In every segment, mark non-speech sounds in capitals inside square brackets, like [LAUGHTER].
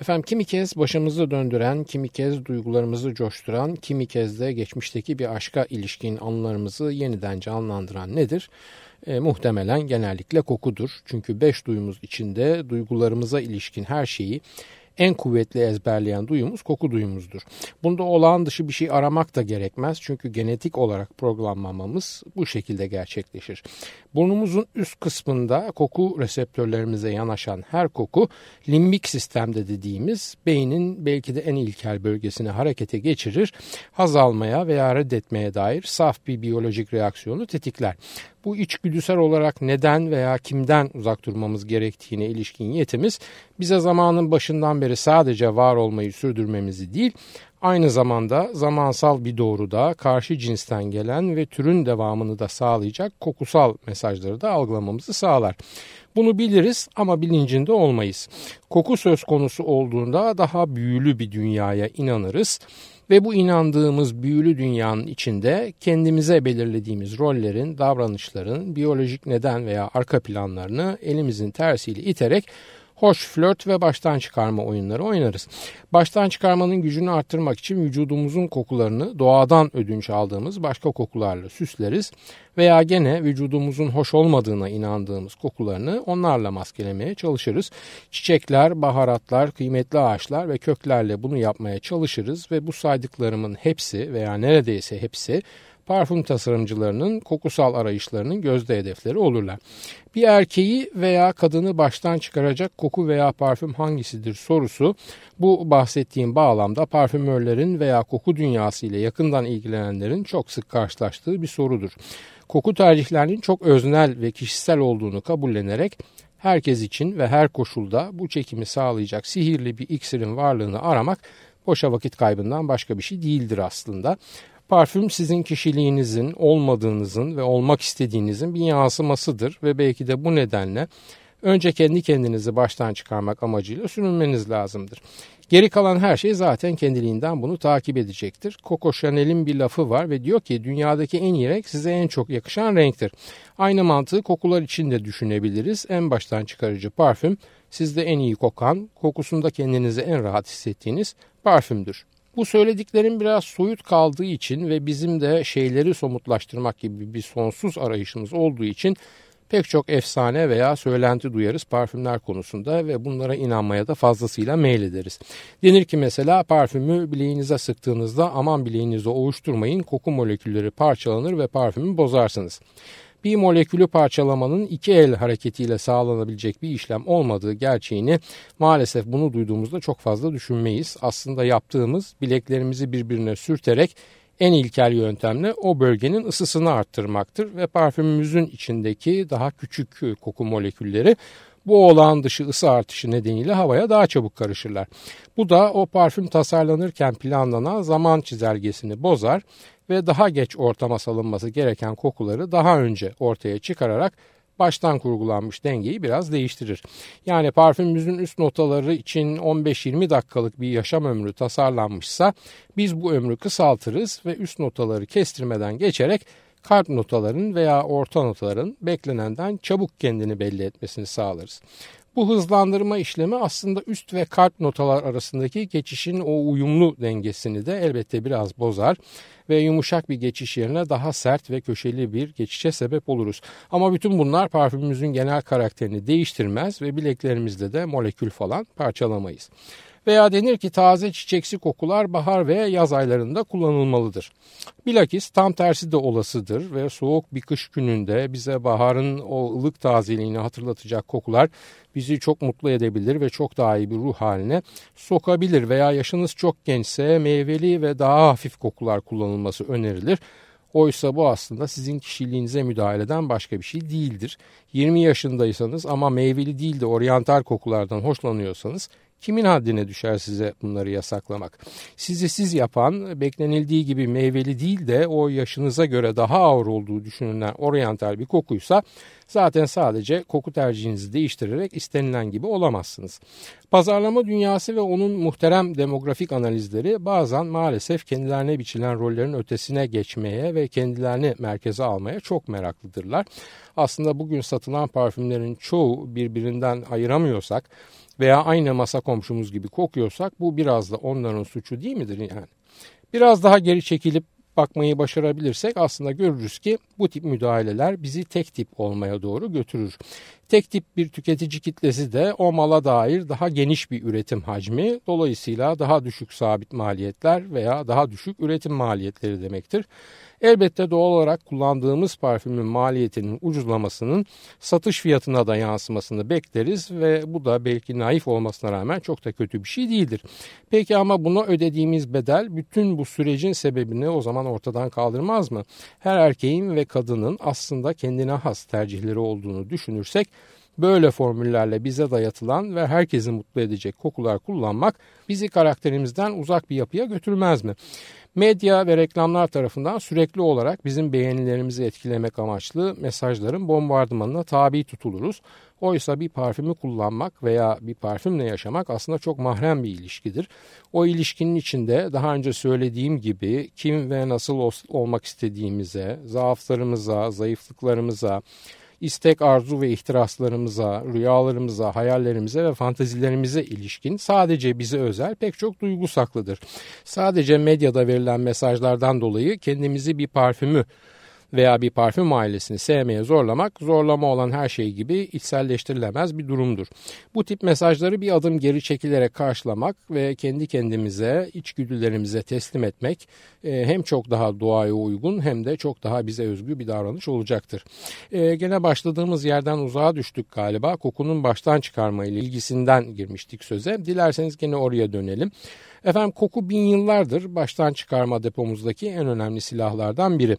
Efendim kimi kez başımızı döndüren, kimi kez duygularımızı coşturan, kimi kez de geçmişteki bir aşka ilişkin anılarımızı yeniden canlandıran nedir? E, muhtemelen genellikle kokudur. Çünkü beş duyumuz içinde duygularımıza ilişkin her şeyi en kuvvetli ezberleyen duyumuz koku duyumuzdur. Bunda olağan dışı bir şey aramak da gerekmez çünkü genetik olarak programlamamız bu şekilde gerçekleşir. Burnumuzun üst kısmında koku reseptörlerimize yanaşan her koku limbik sistemde dediğimiz beynin belki de en ilkel bölgesini harekete geçirir, haz almaya veya reddetmeye dair saf bir biyolojik reaksiyonu tetikler. Bu içgüdüsel olarak neden veya kimden uzak durmamız gerektiğine ilişkin yetimiz bize zamanın başından beri sadece var olmayı sürdürmemizi değil, aynı zamanda zamansal bir doğruda karşı cinsten gelen ve türün devamını da sağlayacak kokusal mesajları da algılamamızı sağlar. Bunu biliriz ama bilincinde olmayız. Koku söz konusu olduğunda daha büyülü bir dünyaya inanırız ve bu inandığımız büyülü dünyanın içinde kendimize belirlediğimiz rollerin, davranışların biyolojik neden veya arka planlarını elimizin tersiyle iterek hoş flört ve baştan çıkarma oyunları oynarız. Baştan çıkarmanın gücünü arttırmak için vücudumuzun kokularını doğadan ödünç aldığımız başka kokularla süsleriz veya gene vücudumuzun hoş olmadığına inandığımız kokularını onlarla maskelemeye çalışırız. Çiçekler, baharatlar, kıymetli ağaçlar ve köklerle bunu yapmaya çalışırız ve bu saydıklarımın hepsi veya neredeyse hepsi parfüm tasarımcılarının kokusal arayışlarının gözde hedefleri olurlar. Bir erkeği veya kadını baştan çıkaracak koku veya parfüm hangisidir sorusu bu bahsettiğim bağlamda parfümörlerin veya koku dünyası ile yakından ilgilenenlerin çok sık karşılaştığı bir sorudur. Koku tercihlerinin çok öznel ve kişisel olduğunu kabullenerek herkes için ve her koşulda bu çekimi sağlayacak sihirli bir iksirin varlığını aramak boşa vakit kaybından başka bir şey değildir aslında. Parfüm sizin kişiliğinizin, olmadığınızın ve olmak istediğinizin bir yansımasıdır ve belki de bu nedenle önce kendi kendinizi baştan çıkarmak amacıyla sürünmeniz lazımdır. Geri kalan her şey zaten kendiliğinden bunu takip edecektir. Coco Chanel'in bir lafı var ve diyor ki dünyadaki en iyi renk size en çok yakışan renktir. Aynı mantığı kokular için de düşünebiliriz. En baştan çıkarıcı parfüm sizde en iyi kokan, kokusunda kendinizi en rahat hissettiğiniz parfümdür. Bu söylediklerim biraz soyut kaldığı için ve bizim de şeyleri somutlaştırmak gibi bir sonsuz arayışımız olduğu için pek çok efsane veya söylenti duyarız parfümler konusunda ve bunlara inanmaya da fazlasıyla meylederiz. Denir ki mesela parfümü bileğinize sıktığınızda aman bileğinizi ovuşturmayın koku molekülleri parçalanır ve parfümü bozarsınız bir molekülü parçalamanın iki el hareketiyle sağlanabilecek bir işlem olmadığı gerçeğini maalesef bunu duyduğumuzda çok fazla düşünmeyiz. Aslında yaptığımız bileklerimizi birbirine sürterek en ilkel yöntemle o bölgenin ısısını arttırmaktır ve parfümümüzün içindeki daha küçük koku molekülleri bu olağan dışı ısı artışı nedeniyle havaya daha çabuk karışırlar. Bu da o parfüm tasarlanırken planlanan zaman çizelgesini bozar ve daha geç ortama salınması gereken kokuları daha önce ortaya çıkararak baştan kurgulanmış dengeyi biraz değiştirir. Yani parfümümüzün üst notaları için 15-20 dakikalık bir yaşam ömrü tasarlanmışsa biz bu ömrü kısaltırız ve üst notaları kestirmeden geçerek kalp notaların veya orta notaların beklenenden çabuk kendini belli etmesini sağlarız. Bu hızlandırma işlemi aslında üst ve kalp notalar arasındaki geçişin o uyumlu dengesini de elbette biraz bozar ve yumuşak bir geçiş yerine daha sert ve köşeli bir geçişe sebep oluruz. Ama bütün bunlar parfümümüzün genel karakterini değiştirmez ve bileklerimizde de molekül falan parçalamayız. Veya denir ki taze çiçeksi kokular bahar ve yaz aylarında kullanılmalıdır. Bilakis tam tersi de olasıdır ve soğuk bir kış gününde bize baharın o ılık tazeliğini hatırlatacak kokular bizi çok mutlu edebilir ve çok daha iyi bir ruh haline sokabilir veya yaşınız çok gençse meyveli ve daha hafif kokular kullanılması önerilir. Oysa bu aslında sizin kişiliğinize müdahaleden başka bir şey değildir. 20 yaşındaysanız ama meyveli değil de oryantal kokulardan hoşlanıyorsanız Kimin haddine düşer size bunları yasaklamak? Sizi siz yapan, beklenildiği gibi meyveli değil de o yaşınıza göre daha ağır olduğu düşünülen oryantal bir kokuysa zaten sadece koku tercihinizi değiştirerek istenilen gibi olamazsınız. Pazarlama dünyası ve onun muhterem demografik analizleri bazen maalesef kendilerine biçilen rollerin ötesine geçmeye ve kendilerini merkeze almaya çok meraklıdırlar. Aslında bugün satılan parfümlerin çoğu birbirinden ayıramıyorsak veya aynı masa komşumuz gibi kokuyorsak bu biraz da onların suçu değil midir yani? Biraz daha geri çekilip bakmayı başarabilirsek aslında görürüz ki bu tip müdahaleler bizi tek tip olmaya doğru götürür. Tek tip bir tüketici kitlesi de o mala dair daha geniş bir üretim hacmi, dolayısıyla daha düşük sabit maliyetler veya daha düşük üretim maliyetleri demektir. Elbette doğal olarak kullandığımız parfümün maliyetinin ucuzlamasının satış fiyatına da yansımasını bekleriz ve bu da belki naif olmasına rağmen çok da kötü bir şey değildir. Peki ama buna ödediğimiz bedel bütün bu sürecin sebebini o zaman ortadan kaldırmaz mı? Her erkeğin ve kadının aslında kendine has tercihleri olduğunu düşünürsek Böyle formüllerle bize dayatılan ve herkesi mutlu edecek kokular kullanmak bizi karakterimizden uzak bir yapıya götürmez mi? Medya ve reklamlar tarafından sürekli olarak bizim beğenilerimizi etkilemek amaçlı mesajların bombardımanına tabi tutuluruz. Oysa bir parfümü kullanmak veya bir parfümle yaşamak aslında çok mahrem bir ilişkidir. O ilişkinin içinde daha önce söylediğim gibi kim ve nasıl olmak istediğimize, zaaflarımıza, zayıflıklarımıza, istek, arzu ve ihtiraslarımıza, rüyalarımıza, hayallerimize ve fantazilerimize ilişkin sadece bize özel pek çok duygu saklıdır. Sadece medyada verilen mesajlardan dolayı kendimizi bir parfümü veya bir parfüm ailesini sevmeye zorlamak zorlama olan her şey gibi içselleştirilemez bir durumdur. Bu tip mesajları bir adım geri çekilerek karşılamak ve kendi kendimize, içgüdülerimize teslim etmek e, hem çok daha doğaya uygun hem de çok daha bize özgü bir davranış olacaktır. E, gene başladığımız yerden uzağa düştük galiba. Kokunun baştan çıkarma ile ilgisinden girmiştik söze. Dilerseniz gene oraya dönelim. Efendim koku bin yıllardır baştan çıkarma depomuzdaki en önemli silahlardan biri.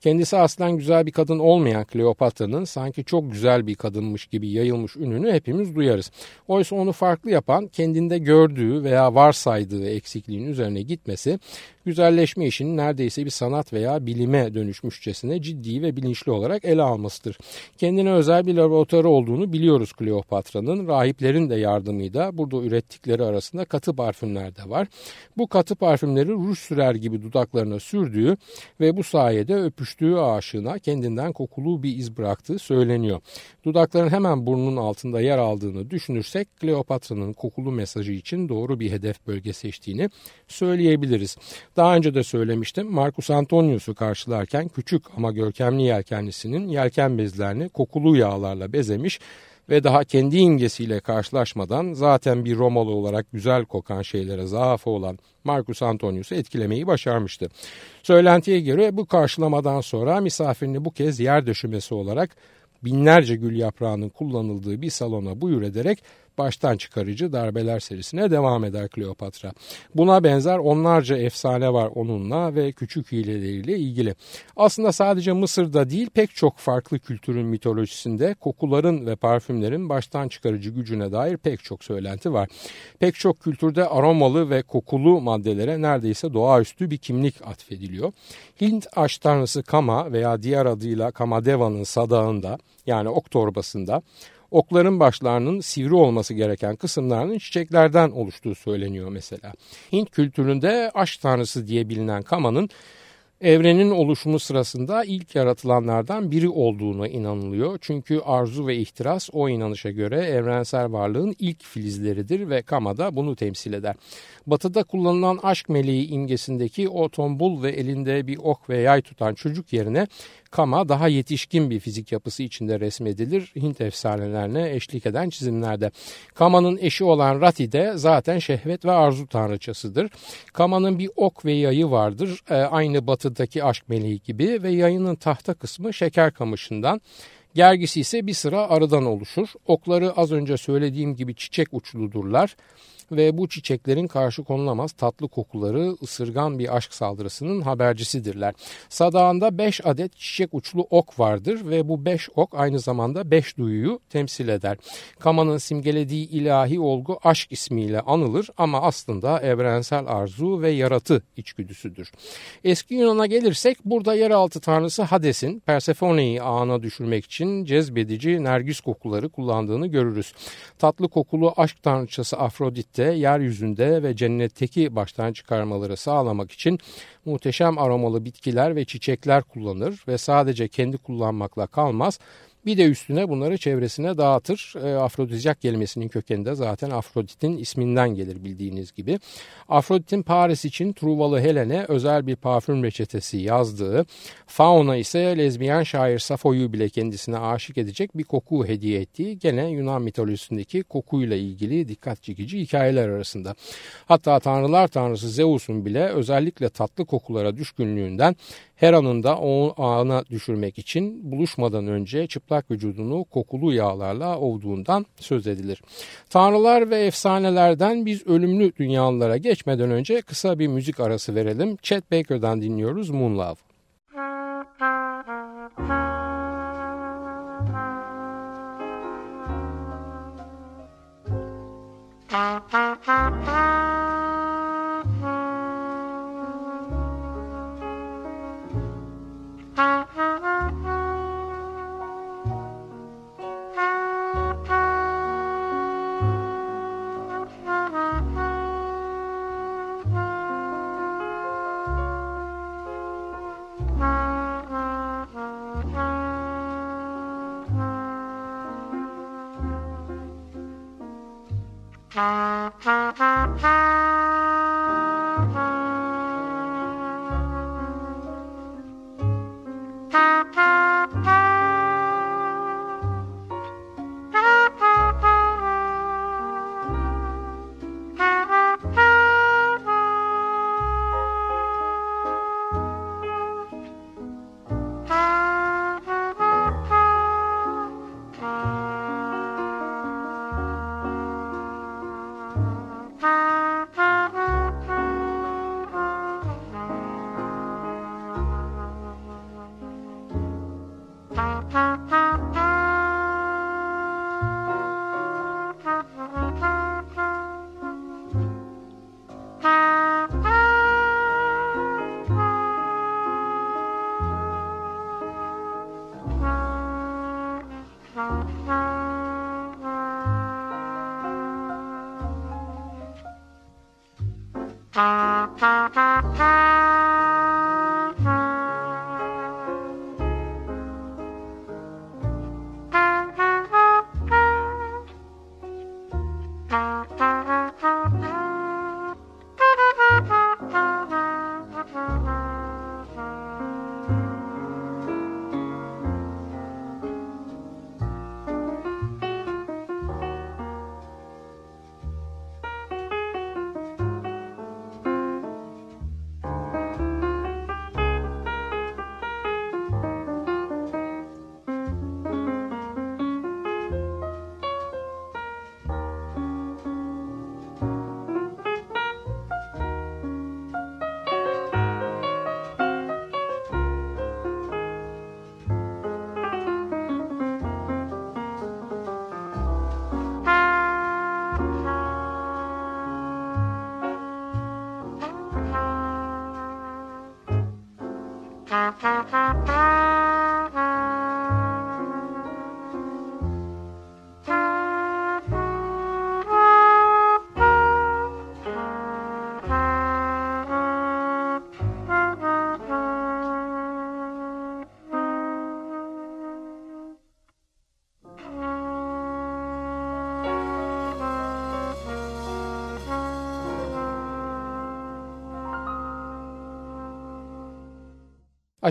Kendisi aslen güzel bir kadın olmayan Kleopatra'nın sanki çok güzel bir kadınmış gibi yayılmış ününü hepimiz duyarız. Oysa onu farklı yapan kendinde gördüğü veya varsaydığı eksikliğin üzerine gitmesi güzelleşme işinin neredeyse bir sanat veya bilime dönüşmüşçesine ciddi ve bilinçli olarak ele almasıdır. Kendine özel bir laboratuvarı olduğunu biliyoruz Kleopatra'nın. Rahiplerin de yardımıyla burada ürettikleri arasında katı parfümler de var. Bu katı parfümleri ruj sürer gibi dudaklarına sürdüğü ve bu sayede öpüştüğü aşığına kendinden kokulu bir iz bıraktığı söyleniyor. Dudakların hemen burnunun altında yer aldığını düşünürsek Kleopatra'nın kokulu mesajı için doğru bir hedef bölge seçtiğini söyleyebiliriz. Daha önce de söylemiştim Marcus Antonius'u karşılarken küçük ama görkemli yelkenlisinin yelken bezlerini kokulu yağlarla bezemiş ve daha kendi imgesiyle karşılaşmadan zaten bir Romalı olarak güzel kokan şeylere zaafı olan Marcus Antonius'u etkilemeyi başarmıştı. Söylentiye göre bu karşılamadan sonra misafirini bu kez yer döşümesi olarak binlerce gül yaprağının kullanıldığı bir salona buyur ederek baştan çıkarıcı darbeler serisine devam eder Kleopatra. Buna benzer onlarca efsane var onunla ve küçük hileleriyle ilgili. Aslında sadece Mısır'da değil pek çok farklı kültürün mitolojisinde kokuların ve parfümlerin baştan çıkarıcı gücüne dair pek çok söylenti var. Pek çok kültürde aromalı ve kokulu maddelere neredeyse doğaüstü bir kimlik atfediliyor. Hint aş tanrısı Kama veya diğer adıyla Kamadeva'nın sadağında yani ok torbasında okların başlarının sivri olması gereken kısımlarının çiçeklerden oluştuğu söyleniyor mesela. Hint kültüründe aşk tanrısı diye bilinen Kama'nın evrenin oluşumu sırasında ilk yaratılanlardan biri olduğuna inanılıyor. Çünkü arzu ve ihtiras o inanışa göre evrensel varlığın ilk filizleridir ve Kama da bunu temsil eder. Batıda kullanılan aşk meleği imgesindeki o tombul ve elinde bir ok ve yay tutan çocuk yerine Kama daha yetişkin bir fizik yapısı içinde resmedilir Hint efsanelerine eşlik eden çizimlerde. Kama'nın eşi olan Rati de zaten şehvet ve arzu tanrıçasıdır. Kama'nın bir ok ve yayı vardır. E, aynı batıdaki aşk meleği gibi ve yayının tahta kısmı şeker kamışından Gergisi ise bir sıra arıdan oluşur. Okları az önce söylediğim gibi çiçek uçludurlar ve bu çiçeklerin karşı konulamaz tatlı kokuları ısırgan bir aşk saldırısının habercisidirler. Sadağında 5 adet çiçek uçlu ok vardır ve bu 5 ok aynı zamanda 5 duyuyu temsil eder. Kama'nın simgelediği ilahi olgu aşk ismiyle anılır ama aslında evrensel arzu ve yaratı içgüdüsüdür. Eski Yunan'a gelirsek burada yeraltı tanrısı Hades'in Persephone'yi ağına düşürmek için cezbedici nergis kokuları kullandığını görürüz. Tatlı kokulu aşk tanrıçası Afrodit de yeryüzünde ve cennetteki baştan çıkarmaları sağlamak için muhteşem aromalı bitkiler ve çiçekler kullanır ve sadece kendi kullanmakla kalmaz bir de üstüne bunları çevresine dağıtır. E, Afrodizyak kelimesinin kökeninde zaten Afrodit'in isminden gelir bildiğiniz gibi. Afrodit'in Paris için Truvalı Helen'e özel bir parfüm reçetesi yazdığı, Fauna ise lezbiyen şair Safo'yu bile kendisine aşık edecek bir koku hediye ettiği gene Yunan mitolojisindeki kokuyla ilgili dikkat çekici hikayeler arasında. Hatta tanrılar tanrısı Zeus'un bile özellikle tatlı kokulara düşkünlüğünden her anında o ağına düşürmek için buluşmadan önce çıplak vücudunu kokulu yağlarla ovduğundan söz edilir. Tanrılar ve efsanelerden biz ölümlü dünyalara geçmeden önce kısa bir müzik arası verelim. Chet Baker'dan dinliyoruz Moon Love. Thank [LAUGHS] you. Ha ha ha Ha ha ha!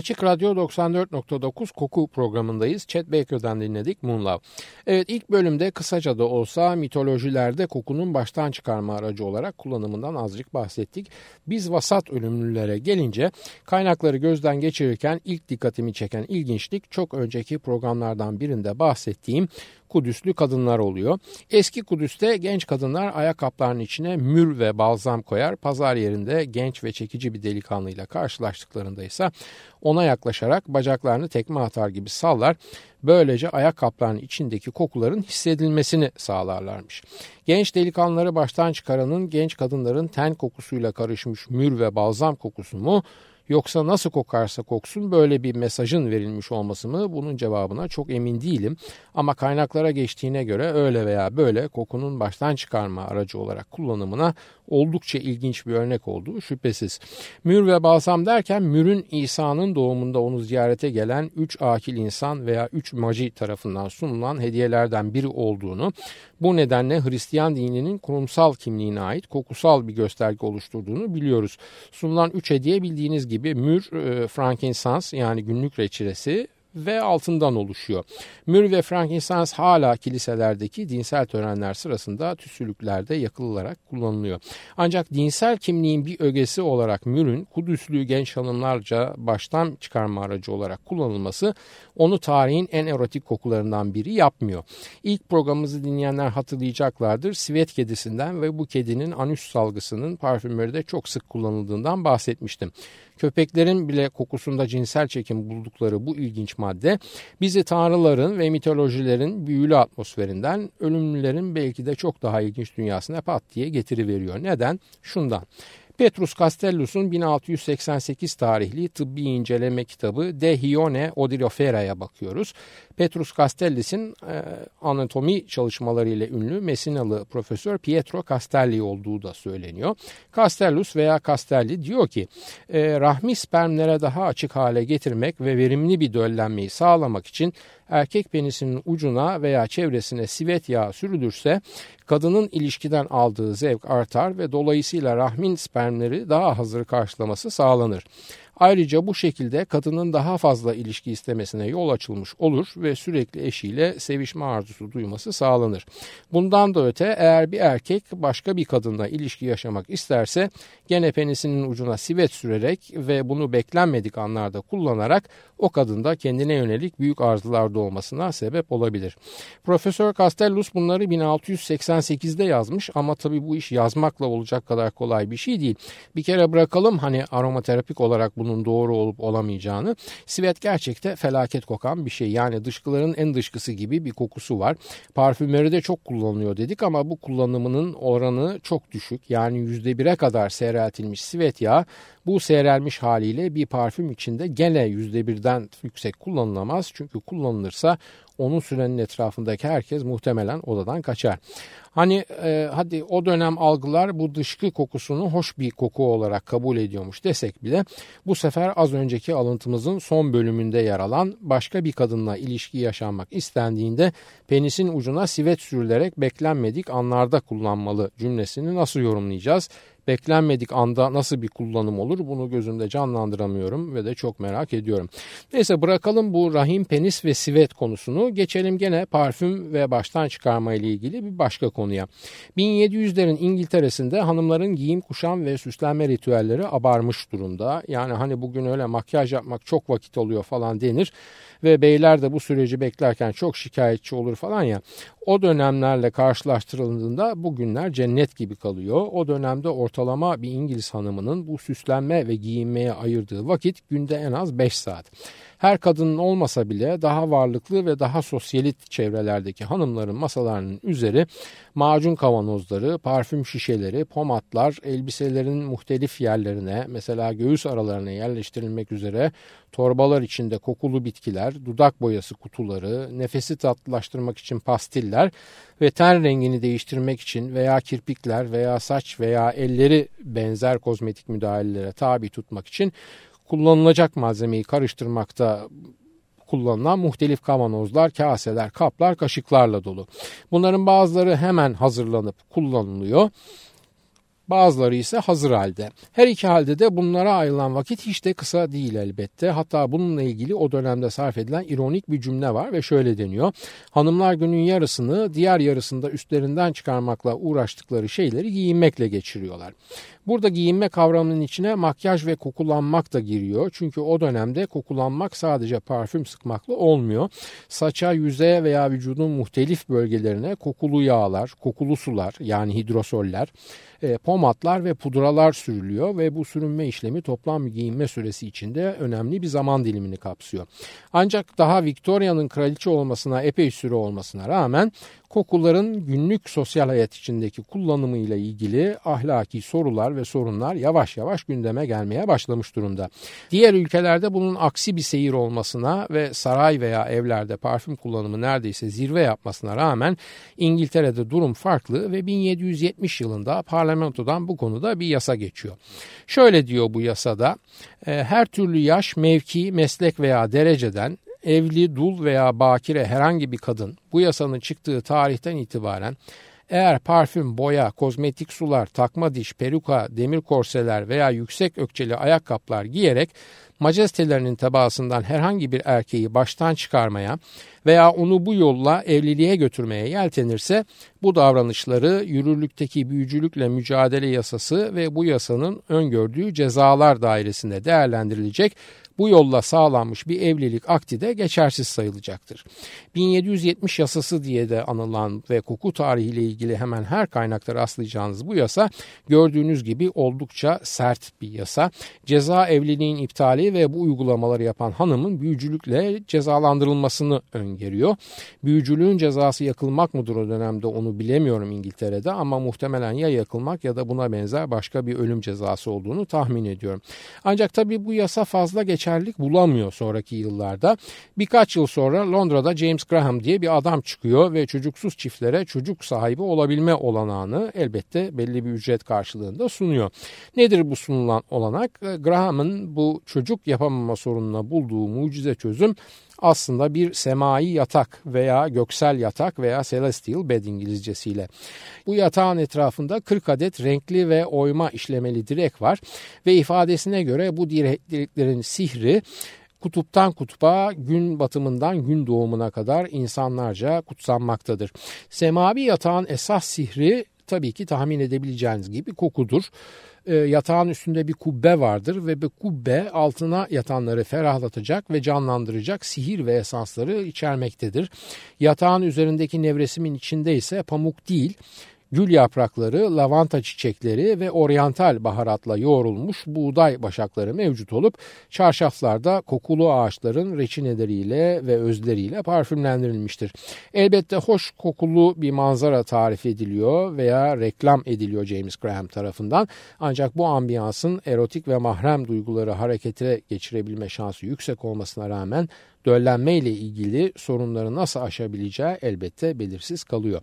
Açık Radyo 94.9 Koku programındayız. Chet Baker'dan dinledik Moonlove. Evet ilk bölümde kısaca da olsa mitolojilerde kokunun baştan çıkarma aracı olarak kullanımından azıcık bahsettik. Biz vasat ölümlülere gelince kaynakları gözden geçirirken ilk dikkatimi çeken ilginçlik çok önceki programlardan birinde bahsettiğim Kudüslü kadınlar oluyor. Eski Kudüs'te genç kadınlar ayakkabılarının içine mür ve balzam koyar. Pazar yerinde genç ve çekici bir delikanlıyla karşılaştıklarında ise ona yaklaşarak bacaklarını tekme atar gibi sallar. Böylece ayakkabılarının içindeki kokuların hissedilmesini sağlarlarmış. Genç delikanlıları baştan çıkaranın genç kadınların ten kokusuyla karışmış mür ve balzam kokusu mu Yoksa nasıl kokarsa koksun böyle bir mesajın verilmiş olması mı? Bunun cevabına çok emin değilim. Ama kaynaklara geçtiğine göre öyle veya böyle kokunun baştan çıkarma aracı olarak kullanımına oldukça ilginç bir örnek olduğu şüphesiz. Mür ve balsam derken Mür'ün İsa'nın doğumunda onu ziyarete gelen üç akil insan veya üç maci tarafından sunulan hediyelerden biri olduğunu, bu nedenle Hristiyan dininin kurumsal kimliğine ait kokusal bir gösterge oluşturduğunu biliyoruz. Sunulan üç hediye bildiğiniz gibi mür, e, frankincense yani günlük reçiresi ve altından oluşuyor. Mür ve frankincense hala kiliselerdeki dinsel törenler sırasında tüsülüklerde yakılarak kullanılıyor. Ancak dinsel kimliğin bir ögesi olarak mürün Kudüslü genç hanımlarca baştan çıkarma aracı olarak kullanılması onu tarihin en erotik kokularından biri yapmıyor. İlk programımızı dinleyenler hatırlayacaklardır. Sivet kedisinden ve bu kedinin anüs salgısının parfümöride çok sık kullanıldığından bahsetmiştim. Köpeklerin bile kokusunda cinsel çekim buldukları bu ilginç madde bizi tanrıların ve mitolojilerin büyülü atmosferinden ölümlülerin belki de çok daha ilginç dünyasına pat diye getiriveriyor. Neden? Şundan. Petrus Castellus'un 1688 tarihli tıbbi inceleme kitabı De Hione Odirofera'ya bakıyoruz. Petrus Castellus'in e, anatomi çalışmalarıyla ünlü Mesinalı profesör Pietro Castelli olduğu da söyleniyor. Castellus veya Castelli diyor ki e, rahmi spermlere daha açık hale getirmek ve verimli bir döllenmeyi sağlamak için erkek penisinin ucuna veya çevresine sivet yağı sürülürse kadının ilişkiden aldığı zevk artar ve dolayısıyla rahmin spermleri daha hazır karşılaması sağlanır. Ayrıca bu şekilde kadının daha fazla ilişki istemesine yol açılmış olur ve sürekli eşiyle sevişme arzusu duyması sağlanır. Bundan da öte eğer bir erkek başka bir kadınla ilişki yaşamak isterse gene penisinin ucuna sivet sürerek ve bunu beklenmedik anlarda kullanarak o kadında kendine yönelik büyük arzular doğmasına sebep olabilir. Profesör Castellus bunları 1688'de yazmış ama tabii bu iş yazmakla olacak kadar kolay bir şey değil. Bir kere bırakalım hani aromaterapik olarak bunu bunun doğru olup olamayacağını. Sivet gerçekte felaket kokan bir şey. Yani dışkıların en dışkısı gibi bir kokusu var. Parfümeri çok kullanılıyor dedik ama bu kullanımının oranı çok düşük. Yani %1'e kadar seyreltilmiş sivet yağı bu seyrelmiş haliyle bir parfüm içinde gene %1'den yüksek kullanılamaz. Çünkü kullanılırsa onun sürenin etrafındaki herkes muhtemelen odadan kaçar. Hani e, hadi o dönem algılar bu dışkı kokusunu hoş bir koku olarak kabul ediyormuş desek bile bu sefer az önceki alıntımızın son bölümünde yer alan başka bir kadınla ilişki yaşanmak istendiğinde penisin ucuna sivet sürülerek beklenmedik anlarda kullanmalı cümlesini nasıl yorumlayacağız? Beklenmedik anda nasıl bir kullanım olur bunu gözümde canlandıramıyorum ve de çok merak ediyorum. Neyse bırakalım bu rahim penis ve sivet konusunu geçelim gene parfüm ve baştan çıkarma ile ilgili bir başka konuya. 1700'lerin İngiltere'sinde hanımların giyim kuşam ve süslenme ritüelleri abarmış durumda. Yani hani bugün öyle makyaj yapmak çok vakit oluyor falan denir ve beyler de bu süreci beklerken çok şikayetçi olur falan ya. O dönemlerle karşılaştırıldığında bugünler cennet gibi kalıyor. O dönemde ortalama bir İngiliz hanımının bu süslenme ve giyinmeye ayırdığı vakit günde en az 5 saat. Her kadının olmasa bile daha varlıklı ve daha sosyalit çevrelerdeki hanımların masalarının üzeri macun kavanozları, parfüm şişeleri, pomatlar, elbiselerin muhtelif yerlerine mesela göğüs aralarına yerleştirilmek üzere torbalar içinde kokulu bitkiler, dudak boyası kutuları, nefesi tatlılaştırmak için pastiller ve ten rengini değiştirmek için veya kirpikler veya saç veya elleri benzer kozmetik müdahalelere tabi tutmak için kullanılacak malzemeyi karıştırmakta kullanılan muhtelif kavanozlar, kaseler, kaplar, kaşıklarla dolu. Bunların bazıları hemen hazırlanıp kullanılıyor. Bazıları ise hazır halde. Her iki halde de bunlara ayrılan vakit hiç de kısa değil elbette. Hatta bununla ilgili o dönemde sarf edilen ironik bir cümle var ve şöyle deniyor. Hanımlar günün yarısını diğer yarısında üstlerinden çıkarmakla uğraştıkları şeyleri giyinmekle geçiriyorlar. Burada giyinme kavramının içine makyaj ve kokulanmak da giriyor. Çünkü o dönemde kokulanmak sadece parfüm sıkmakla olmuyor. Saça, yüze veya vücudun muhtelif bölgelerine kokulu yağlar, kokulu sular yani hidrosoller, e, pomatlar ve pudralar sürülüyor ve bu sürünme işlemi toplam giyinme süresi içinde önemli bir zaman dilimini kapsıyor. Ancak daha Victoria'nın kraliçe olmasına epey süre olmasına rağmen kokuların günlük sosyal hayat içindeki kullanımıyla ilgili ahlaki sorular ve sorunlar yavaş yavaş gündeme gelmeye başlamış durumda. Diğer ülkelerde bunun aksi bir seyir olmasına ve saray veya evlerde parfüm kullanımı neredeyse zirve yapmasına rağmen İngiltere'de durum farklı ve 1770 yılında parlamentodan bu konuda bir yasa geçiyor. Şöyle diyor bu yasada, e, her türlü yaş, mevki, meslek veya dereceden evli, dul veya bakire herhangi bir kadın bu yasanın çıktığı tarihten itibaren eğer parfüm, boya, kozmetik sular, takma diş, peruka, demir korseler veya yüksek ökçeli ayakkabılar giyerek majestelerinin tebaasından herhangi bir erkeği baştan çıkarmaya veya onu bu yolla evliliğe götürmeye yeltenirse bu davranışları yürürlükteki büyücülükle mücadele yasası ve bu yasanın öngördüğü cezalar dairesinde değerlendirilecek bu yolla sağlanmış bir evlilik akti de geçersiz sayılacaktır. 1770 yasası diye de anılan ve koku tarihiyle ilgili hemen her kaynakta rastlayacağınız bu yasa gördüğünüz gibi oldukça sert bir yasa. Ceza evliliğin iptali ve bu uygulamaları yapan hanımın büyücülükle cezalandırılmasını öngörüyor. Büyücülüğün cezası yakılmak mıdır o dönemde onu bilemiyorum İngiltere'de ama muhtemelen ya yakılmak ya da buna benzer başka bir ölüm cezası olduğunu tahmin ediyorum. Ancak tabii bu yasa fazla geçerlik bulamıyor sonraki yıllarda. Birkaç yıl sonra Londra'da James Graham diye bir adam çıkıyor ve çocuksuz çiftlere çocuk sahibi olabilme olanağını elbette belli bir ücret karşılığında sunuyor. Nedir bu sunulan olanak? Graham'ın bu çocuk yapamama sorununa bulduğu mucize çözüm aslında bir semai yatak veya göksel yatak veya celestial bed İngilizcesiyle. Bu yatağın etrafında 40 adet renkli ve oyma işlemeli direk var ve ifadesine göre bu direklerin sihri kutuptan kutupa, gün batımından gün doğumuna kadar insanlarca kutsanmaktadır. Semavi yatağın esas sihri tabii ki tahmin edebileceğiniz gibi kokudur. E, yatağın üstünde bir kubbe vardır ve bu kubbe altına yatanları ferahlatacak ve canlandıracak sihir ve esansları içermektedir. Yatağın üzerindeki nevresimin içinde ise pamuk değil gül yaprakları, lavanta çiçekleri ve oryantal baharatla yoğrulmuş buğday başakları mevcut olup çarşaflarda kokulu ağaçların reçineleriyle ve özleriyle parfümlendirilmiştir. Elbette hoş kokulu bir manzara tarif ediliyor veya reklam ediliyor James Graham tarafından. Ancak bu ambiyansın erotik ve mahrem duyguları harekete geçirebilme şansı yüksek olmasına rağmen döllenme ile ilgili sorunları nasıl aşabileceği elbette belirsiz kalıyor.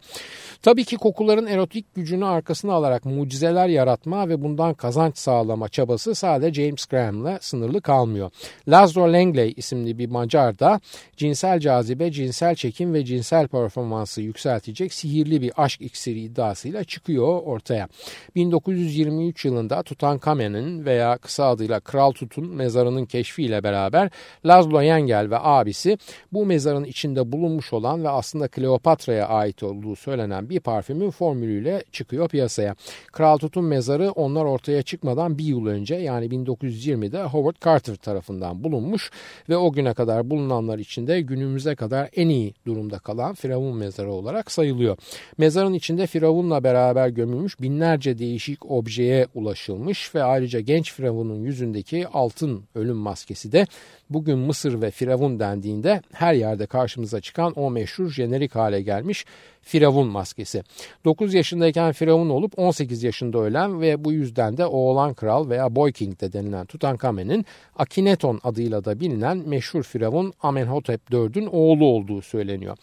Tabii ki kokuların erotik gücünü arkasına alarak mucizeler yaratma ve bundan kazanç sağlama çabası sadece James Graham'la sınırlı kalmıyor. Laszlo Langley isimli bir Macar da cinsel cazibe, cinsel çekim ve cinsel performansı yükseltecek sihirli bir aşk iksiri iddiasıyla çıkıyor ortaya. 1923 yılında Tutankhamen'in veya kısa adıyla Kral Tut'un mezarının keşfiyle beraber Laszlo Yengel ve abisi bu mezarın içinde bulunmuş olan ve aslında Kleopatra'ya ait olduğu söylenen bir parfümün formülüyle çıkıyor piyasaya. Kral Tut'un mezarı onlar ortaya çıkmadan bir yıl önce yani 1920'de Howard Carter tarafından bulunmuş ve o güne kadar bulunanlar içinde günümüze kadar en iyi durumda kalan Firavun mezarı olarak sayılıyor. Mezarın içinde Firavun'la beraber gömülmüş binlerce değişik objeye ulaşılmış ve ayrıca genç Firavun'un yüzündeki altın ölüm maskesi de bugün Mısır ve Firavun dendiğinde her yerde karşımıza çıkan o meşhur jenerik hale gelmiş Firavun maskesi. 9 yaşındayken Firavun olup 18 yaşında ölen ve bu yüzden de oğlan kral veya Boy King de denilen Tutankhamen'in Akineton adıyla da bilinen meşhur Firavun Amenhotep IV'ün oğlu olduğu söyleniyor.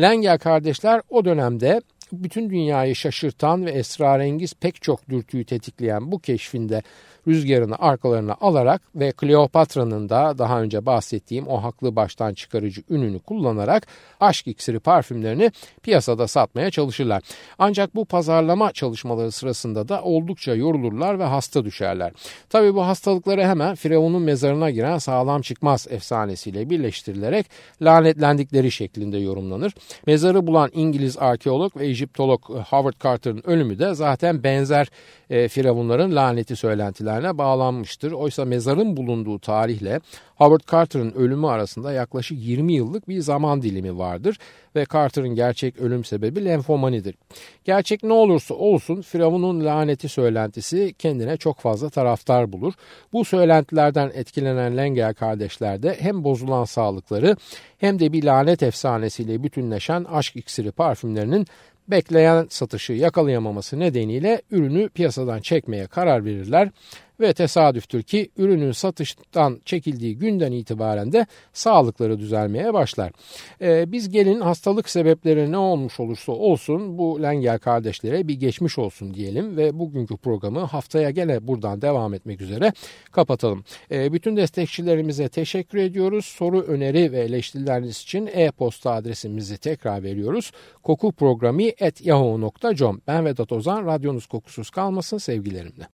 Lengel kardeşler o dönemde bütün dünyayı şaşırtan ve esrarengiz pek çok dürtüyü tetikleyen bu keşfinde rüzgarını arkalarına alarak ve Kleopatra'nın da daha önce bahsettiğim o haklı baştan çıkarıcı ününü kullanarak aşk iksiri parfümlerini piyasada satmaya çalışırlar. Ancak bu pazarlama çalışmaları sırasında da oldukça yorulurlar ve hasta düşerler. Tabi bu hastalıkları hemen Firavun'un mezarına giren sağlam çıkmaz efsanesiyle birleştirilerek lanetlendikleri şeklinde yorumlanır. Mezarı bulan İngiliz arkeolog ve Egiptolog Howard Carter'ın ölümü de zaten benzer e, Firavunların laneti söylentilerine bağlanmıştır. Oysa mezarın bulunduğu tarihle Howard Carter'ın ölümü arasında yaklaşık 20 yıllık bir zaman dilimi vardır ve Carter'ın gerçek ölüm sebebi lenfomanidir. Gerçek ne olursa olsun Firavun'un laneti söylentisi kendine çok fazla taraftar bulur. Bu söylentilerden etkilenen Lengel kardeşler de hem bozulan sağlıkları hem de bir lanet efsanesiyle bütünleşen aşk iksiri parfümlerinin bekleyen satışı yakalayamaması nedeniyle ürünü piyasadan çekmeye karar verirler ve tesadüftür ki ürünün satıştan çekildiği günden itibaren de sağlıkları düzelmeye başlar. Ee, biz gelin hastalık sebepleri ne olmuş olursa olsun bu Lengel kardeşlere bir geçmiş olsun diyelim ve bugünkü programı haftaya gene buradan devam etmek üzere kapatalım. Ee, bütün destekçilerimize teşekkür ediyoruz. Soru, öneri ve eleştirileriniz için e-posta adresimizi tekrar veriyoruz. kokuprogrami.yahoo.com Ben Vedat Ozan, radyonuz kokusuz kalmasın sevgilerimle.